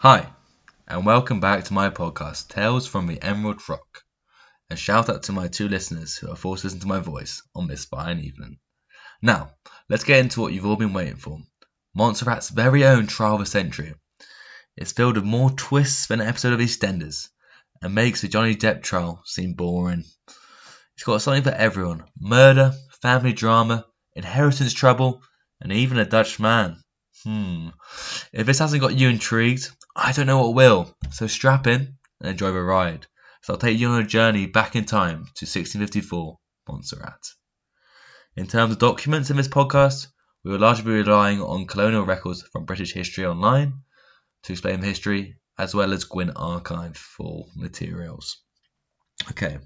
Hi, and welcome back to my podcast, Tales from the Emerald Rock. And shout out to my two listeners who are forced to listen to my voice on this fine evening. Now, let's get into what you've all been waiting for Montserrat's very own trial of the century. It's filled with more twists than an episode of EastEnders, and makes the Johnny Depp trial seem boring. It's got something for everyone murder, family drama, inheritance trouble, and even a Dutch man. Hmm. If this hasn't got you intrigued, I don't know what will. So strap in and enjoy the ride. So I'll take you on a journey back in time to 1654 Montserrat. In terms of documents in this podcast, we will largely be relying on colonial records from British History Online to explain the history, as well as Gwyn Archive for materials. Okay,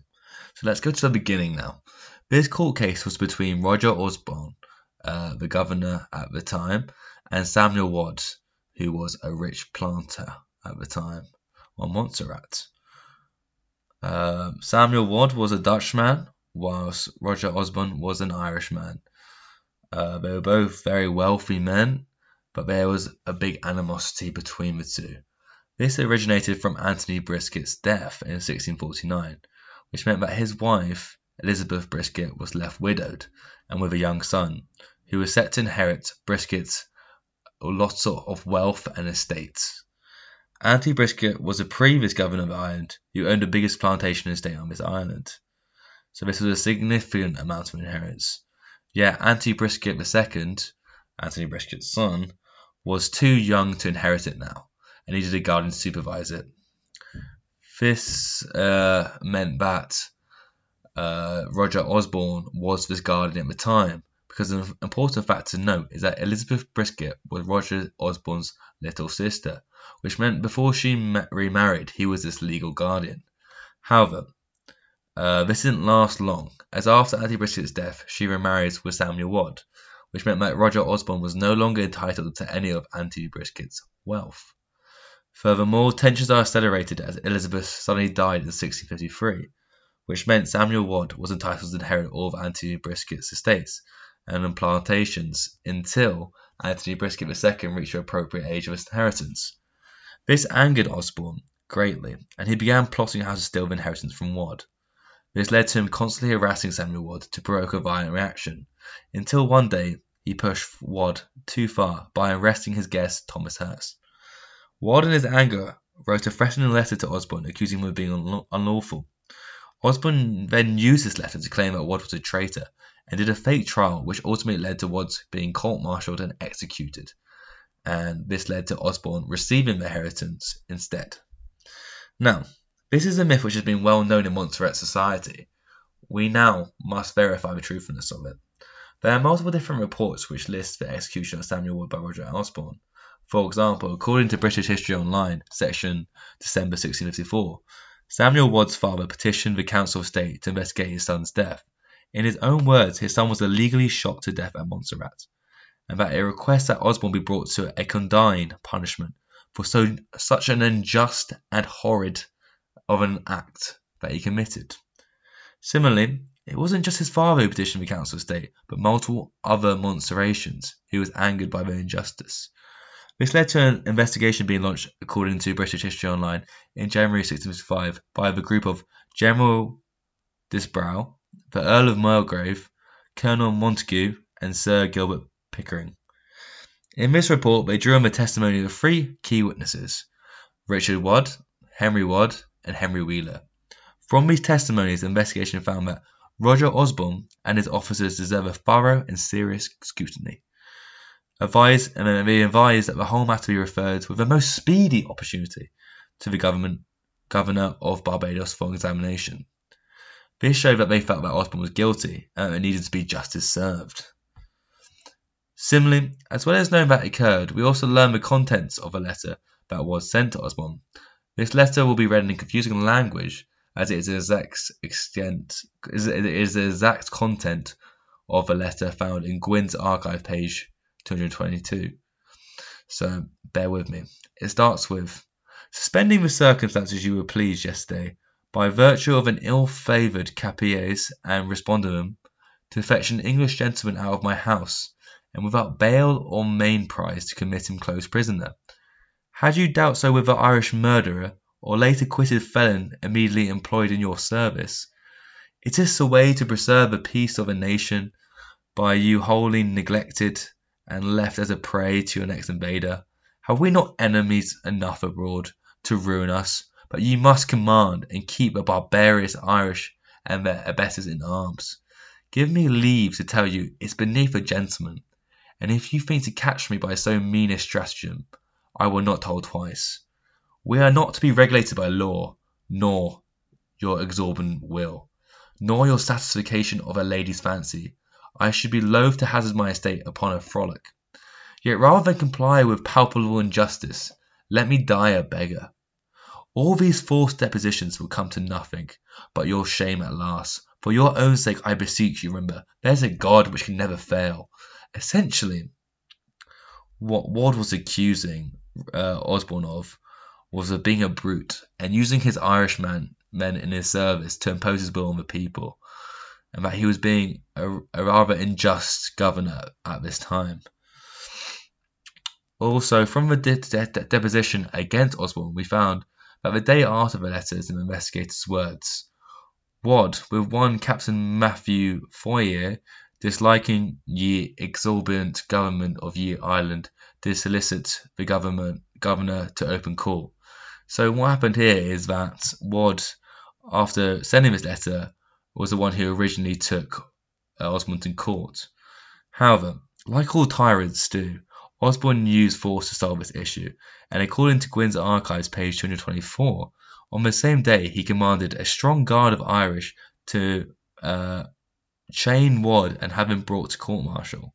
so let's go to the beginning now. This court case was between Roger Osborne, uh, the governor at the time, and Samuel Watt, who was a rich planter at the time on Montserrat. Uh, Samuel Watt was a Dutchman, whilst Roger Osborne was an Irishman. Uh, they were both very wealthy men, but there was a big animosity between the two. This originated from Anthony Briskett's death in 1649, which meant that his wife, Elizabeth Briskett, was left widowed and with a young son, who was set to inherit Briskett's lots of wealth and estates. Anthony Briskett was a previous governor of Ireland who owned the biggest plantation estate on this island. So this was a significant amount of inheritance. Yet Anthony Briskett II, Anthony Briskett's son, was too young to inherit it now and needed a guardian to supervise it. This uh, meant that uh, Roger Osborne was this guardian at the time, because an important fact to note is that Elizabeth Briskett was Roger Osborne's little sister, which meant before she remarried, he was this legal guardian. However, uh, this didn't last long, as after Anthony Briskett's death, she remarried with Samuel Watt, which meant that Roger Osborne was no longer entitled to any of Anthony Briskett's wealth. Furthermore, tensions are accelerated as Elizabeth suddenly died in 1653, which meant Samuel Watt was entitled to inherit all of Anthony Briskett's estates, and on plantations until Anthony Briskett II reached the appropriate age of his inheritance. This angered Osborne greatly, and he began plotting how to steal the inheritance from Wad. This led to him constantly harassing Samuel Wad to provoke a violent reaction, until one day he pushed Wad too far by arresting his guest Thomas Hurst. Wad, in his anger, wrote a threatening letter to Osborne accusing him of being unlawful. Osborne then used this letter to claim that Wad was a traitor and did a fake trial which ultimately led to Watts being court-martialed and executed. And this led to Osborne receiving the inheritance instead. Now, this is a myth which has been well known in Montserrat society. We now must verify the truthfulness of it. There are multiple different reports which list the execution of Samuel Wood by Roger Osborne. For example, according to British History Online, section December 1654, Samuel Watt's father petitioned the Council of State to investigate his son's death. In his own words, his son was illegally shot to death at Montserrat, and that a request that Osborne be brought to a condign punishment for so such an unjust and horrid of an act that he committed. Similarly, it wasn't just his father who petitioned the Council of State, but multiple other Montserratians who was angered by the injustice. This led to an investigation being launched, according to British History Online, in January 1655 by the group of General Disbrowe, the Earl of Mulgrave, Colonel Montague, and Sir Gilbert Pickering. In this report, they drew on the testimony of three key witnesses Richard Wadd, Henry Wadd, and Henry Wheeler. From these testimonies, the investigation found that Roger Osborne and his officers deserve a thorough and serious scrutiny. Advised, and they advised that the whole matter be referred with the most speedy opportunity to the government governor of Barbados for examination. This showed that they felt that Osborne was guilty uh, and it needed to be justice served. Similarly, as well as knowing that occurred, we also learn the contents of a letter that was sent to Osborne. This letter will be read in confusing language, as it is the exact extent it is the exact content of a letter found in Gwyn's archive page 222. So bear with me. It starts with suspending the circumstances you were pleased yesterday by virtue of an ill-favoured capias and respondum, to fetch an English gentleman out of my house, and without bail or mainprize to commit him close prisoner. Had you dealt so with the Irish murderer, or late acquitted felon immediately employed in your service? it is the way to preserve the peace of a nation, by you wholly neglected and left as a prey to your next invader? Have we not enemies enough abroad to ruin us? But you must command and keep the barbarous Irish and their abettors in arms. Give me leave to tell you it's beneath a gentleman, and if you think to catch me by so mean a stratagem, I will not toll twice. We are not to be regulated by law, nor your exorbitant will, nor your satisfaction of a lady's fancy. I should be loath to hazard my estate upon a frolic. Yet rather than comply with palpable injustice, let me die a beggar. All these forced depositions will come to nothing but your shame at last. For your own sake, I beseech you, remember, there's a God which can never fail. Essentially, what Ward was accusing uh, Osborne of was of being a brute and using his Irishman men in his service to impose his will on the people, and that he was being a, a rather unjust governor at this time. Also, from the de- de- deposition against Osborne, we found that the day after the letters and investigators' words, Wad, with one Captain Matthew Foyer, disliking ye exorbitant government of ye island, did solicit the government governor to open court. So what happened here is that Wad, after sending this letter, was the one who originally took uh, Osborne to court. However, like all tyrants do, Osborne used force to solve this issue, and according to Gwyn's Archives, page 224, on the same day he commanded a strong guard of Irish to uh, chain Wad and have him brought to court martial.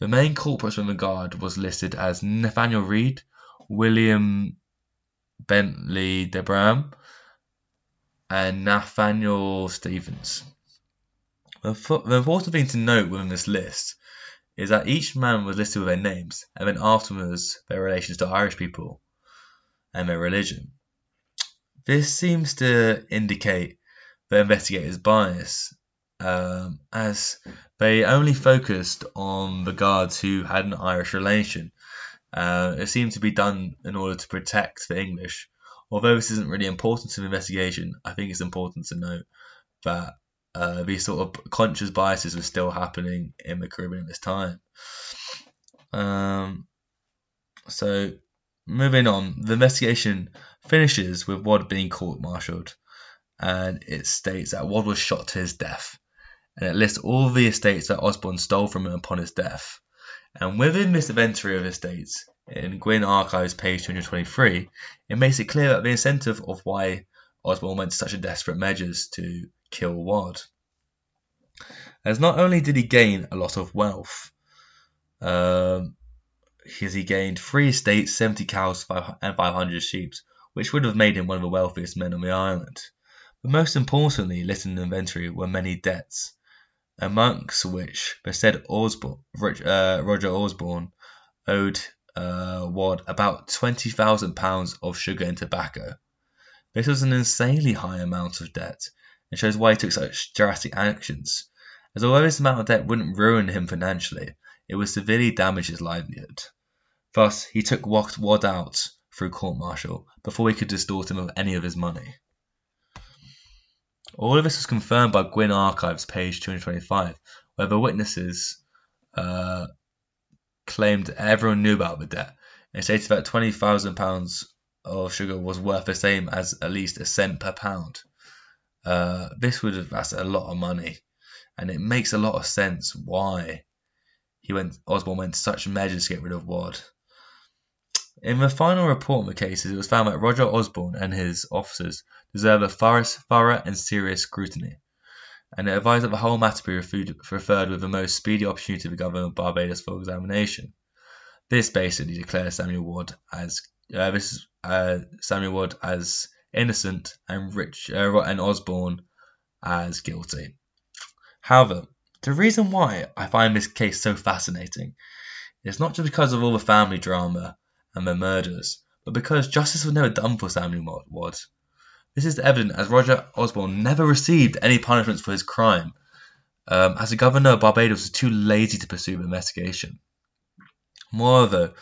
The main culprits from the guard was listed as Nathaniel Reed, William Bentley de Bram, and Nathaniel Stevens. The, the important thing to note within this list is that each man was listed with their names and then afterwards their relations to Irish people and their religion. This seems to indicate the investigators' bias, um, as they only focused on the guards who had an Irish relation. Uh, it seemed to be done in order to protect the English. Although this isn't really important to the investigation, I think it's important to note that uh, these sort of conscious biases were still happening in the Caribbean at this time. Um, so, moving on, the investigation finishes with Wad being court-martialed, and it states that Wad was shot to his death, and it lists all the estates that Osborne stole from him upon his death. And within this inventory of estates, in Gwyn Archives, page 223, it makes it clear that the incentive of why Osborne went to such a desperate measures to kill Wad. As not only did he gain a lot of wealth, um, he gained three estates, 70 cows, and 500 sheep, which would have made him one of the wealthiest men on the island. But most importantly, listed in the inventory were many debts, amongst which the said Osborne, uh, Roger Osborne owed uh, Wad about £20,000 of sugar and tobacco. This was an insanely high amount of debt, and shows why he took such drastic actions, as although this amount of debt wouldn't ruin him financially, it would severely damage his livelihood. Thus, he took Wad out through court martial before he could distort him of any of his money. All of this was confirmed by Gwyn Archives, page 225, where the witnesses uh, claimed everyone knew about the debt and stated that £20,000 of sugar was worth the same as at least a cent per pound. Uh, this would have that's a lot of money, and it makes a lot of sense why he went Osborne went to such measures to get rid of Wad. In the final report on the cases, it was found that Roger Osborne and his officers deserve a thorough and serious scrutiny, and it advised that the whole matter be referred with the most speedy opportunity to the government of Barbados for examination. This basically declares Samuel Ward as uh, this uh, Samuel Ward as innocent and Rich uh, and Osborne as guilty. However, the reason why I find this case so fascinating is not just because of all the family drama and the murders, but because justice was never done for Samuel Ward. This is evident as Roger Osborne never received any punishments for his crime, um, as the governor of Barbados was too lazy to pursue the investigation. Moreover,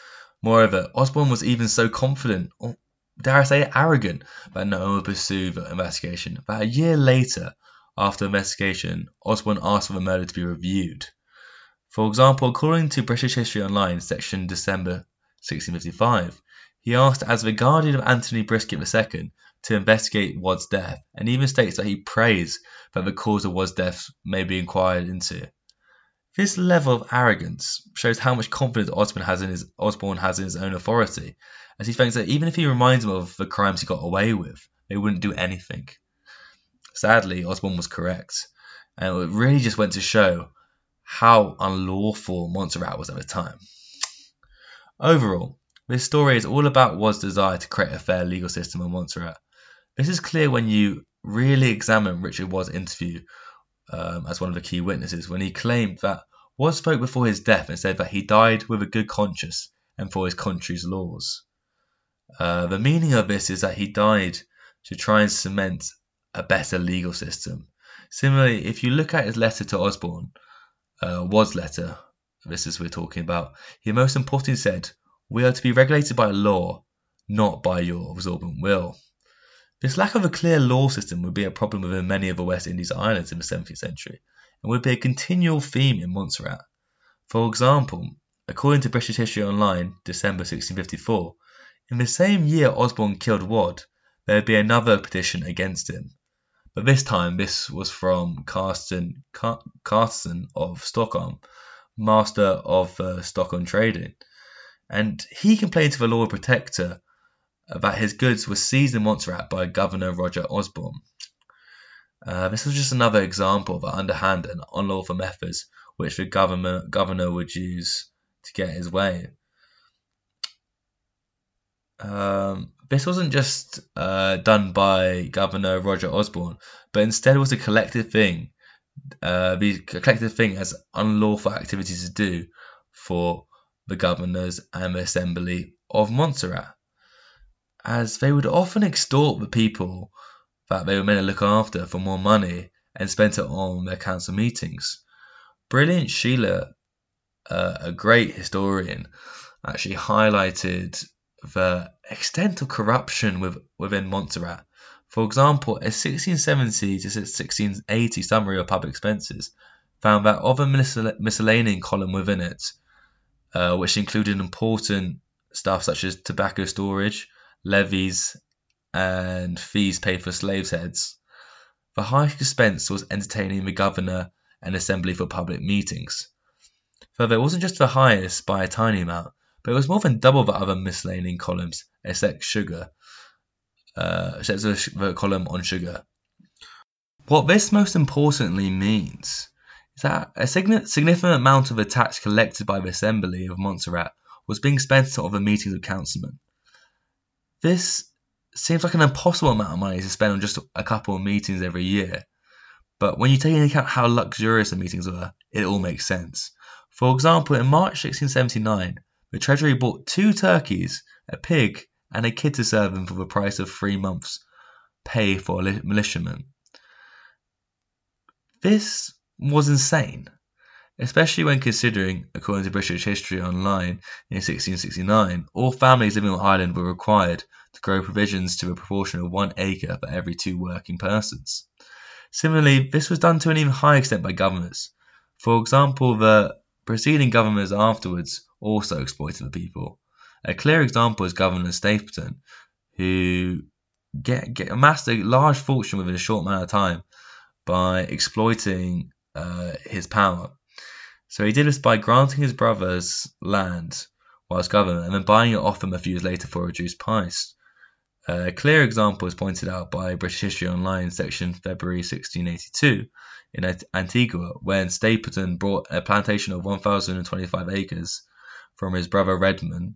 Moreover, Osborne was even so confident, or dare I say arrogant, that no one would pursue the investigation, that a year later, after the investigation, Osborne asked for the murder to be reviewed. For example, according to British History Online, section December 1655, he asked as the guardian of Anthony Briskett II to investigate Wadd's death, and even states that he prays that the cause of Wadd's death may be inquired into. This level of arrogance shows how much confidence Osborne has in his Osborne has in his own authority, as he thinks that even if he reminds them of the crimes he got away with, they wouldn't do anything. Sadly, Osborne was correct, and it really just went to show how unlawful Montserrat was at the time. Overall, this story is all about Wadd's desire to create a fair legal system in Montserrat. This is clear when you really examine Richard Wadd's interview um, as one of the key witnesses when he claimed that Wadd spoke before his death and said that he died with a good conscience and for his country's laws. Uh, the meaning of this is that he died to try and cement a better legal system. Similarly, if you look at his letter to Osborne, uh, letter, this is we're talking about, he most importantly said, We are to be regulated by law, not by your absorbent will. This lack of a clear law system would be a problem within many of the West Indies islands in the 17th century, and would be a continual theme in Montserrat. For example, according to British History Online, December 1654, in the same year Osborne killed Wadd, there would be another petition against him. But this time, this was from Carsten, Car- Carsten of Stockholm, master of uh, Stockholm trading. And he complained to the Lord Protector that his goods were seized in Montserrat by Governor Roger Osborne. Uh, this was just another example of underhand and unlawful methods which the government, governor would use to get his way. Um, this wasn't just uh, done by Governor Roger Osborne, but instead was a collective thing. Uh, the collective thing as unlawful activities to do for the governors and the assembly of Montserrat as they would often extort the people that they were meant to look after for more money and spent it on their council meetings. Berleant-Schiller, uh, a great historian, actually highlighted the extent of corruption with, within Montserrat. For example, a 1670 to 1680 summary of public expenses found that of a miscellaneous column within it, uh, which included important stuff such as tobacco storage, levies, and fees paid for slaves' heads. The highest expense was entertaining the governor and assembly for public meetings. Further, it wasn't just the highest by a tiny amount, but it was more than double the other miscellaneous columns, except sugar, uh, except the column on sugar. What this most importantly means is that a significant amount of the tax collected by the Assembly of Montserrat was being spent on the meetings of councilmen. This seems like an impossible amount of money to spend on just a couple of meetings every year. But when you take into account how luxurious the meetings were, it all makes sense. For example, in March 1679, the Treasury bought two turkeys, a pig, and a kid to serve them for the price of three months' pay for a militiaman. This was insane especially when considering, according to British History Online in 1669, all families living on the island were required to grow provisions to a proportion of one acre for every two working persons. Similarly, this was done to an even higher extent by governors. For example, the preceding governors afterwards also exploited the people. A clear example is Governor Stapleton, who get, get amassed a large fortune within a short amount of time by exploiting uh, his power. So he did this by granting his brothers land whilst governor and then buying it off them a few years later for a reduced price. A clear example is pointed out by British History Online section February 1682 in Antigua when Stapleton bought a plantation of 1,025 acres from his brother Redmond,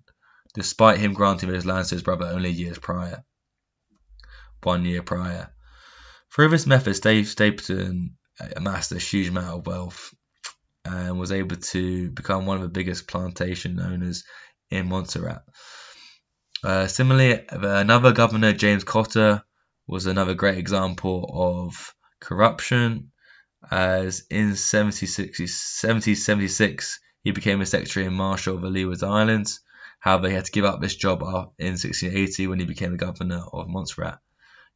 despite him granting his lands to his brother only years prior. One year prior. Through this method, Stapleton uh, amassed a huge amount of wealth and was able to become one of the biggest plantation owners in Montserrat. Uh, similarly, another governor, James Cotter, was another great example of corruption, as in 1776 he became a secretary and marshal of the Leeward Islands, However, he had to give up this job in 1680 when he became the governor of Montserrat.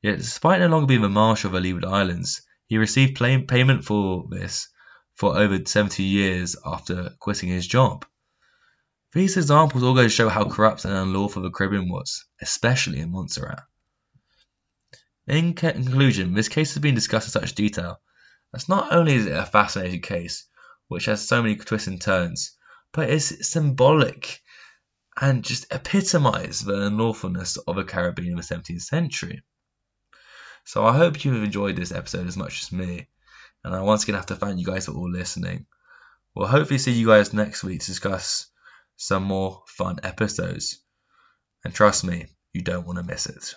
Yet, despite no longer being the Marshal of the Leeward Islands, he received payment for this for over 70 years after quitting his job. These examples all go to show how corrupt and unlawful the Caribbean was, especially in Montserrat. In conclusion, this case has been discussed in such detail that not only is it a fascinating case, which has so many twists and turns, but it's symbolic and just epitomises the unlawfulness of the Caribbean in the 17th century. So I hope you've enjoyed this episode as much as me, and I once again have to thank you guys for all listening. We'll hopefully see you guys next week to discuss some more fun episodes. And trust me, you don't want to miss it.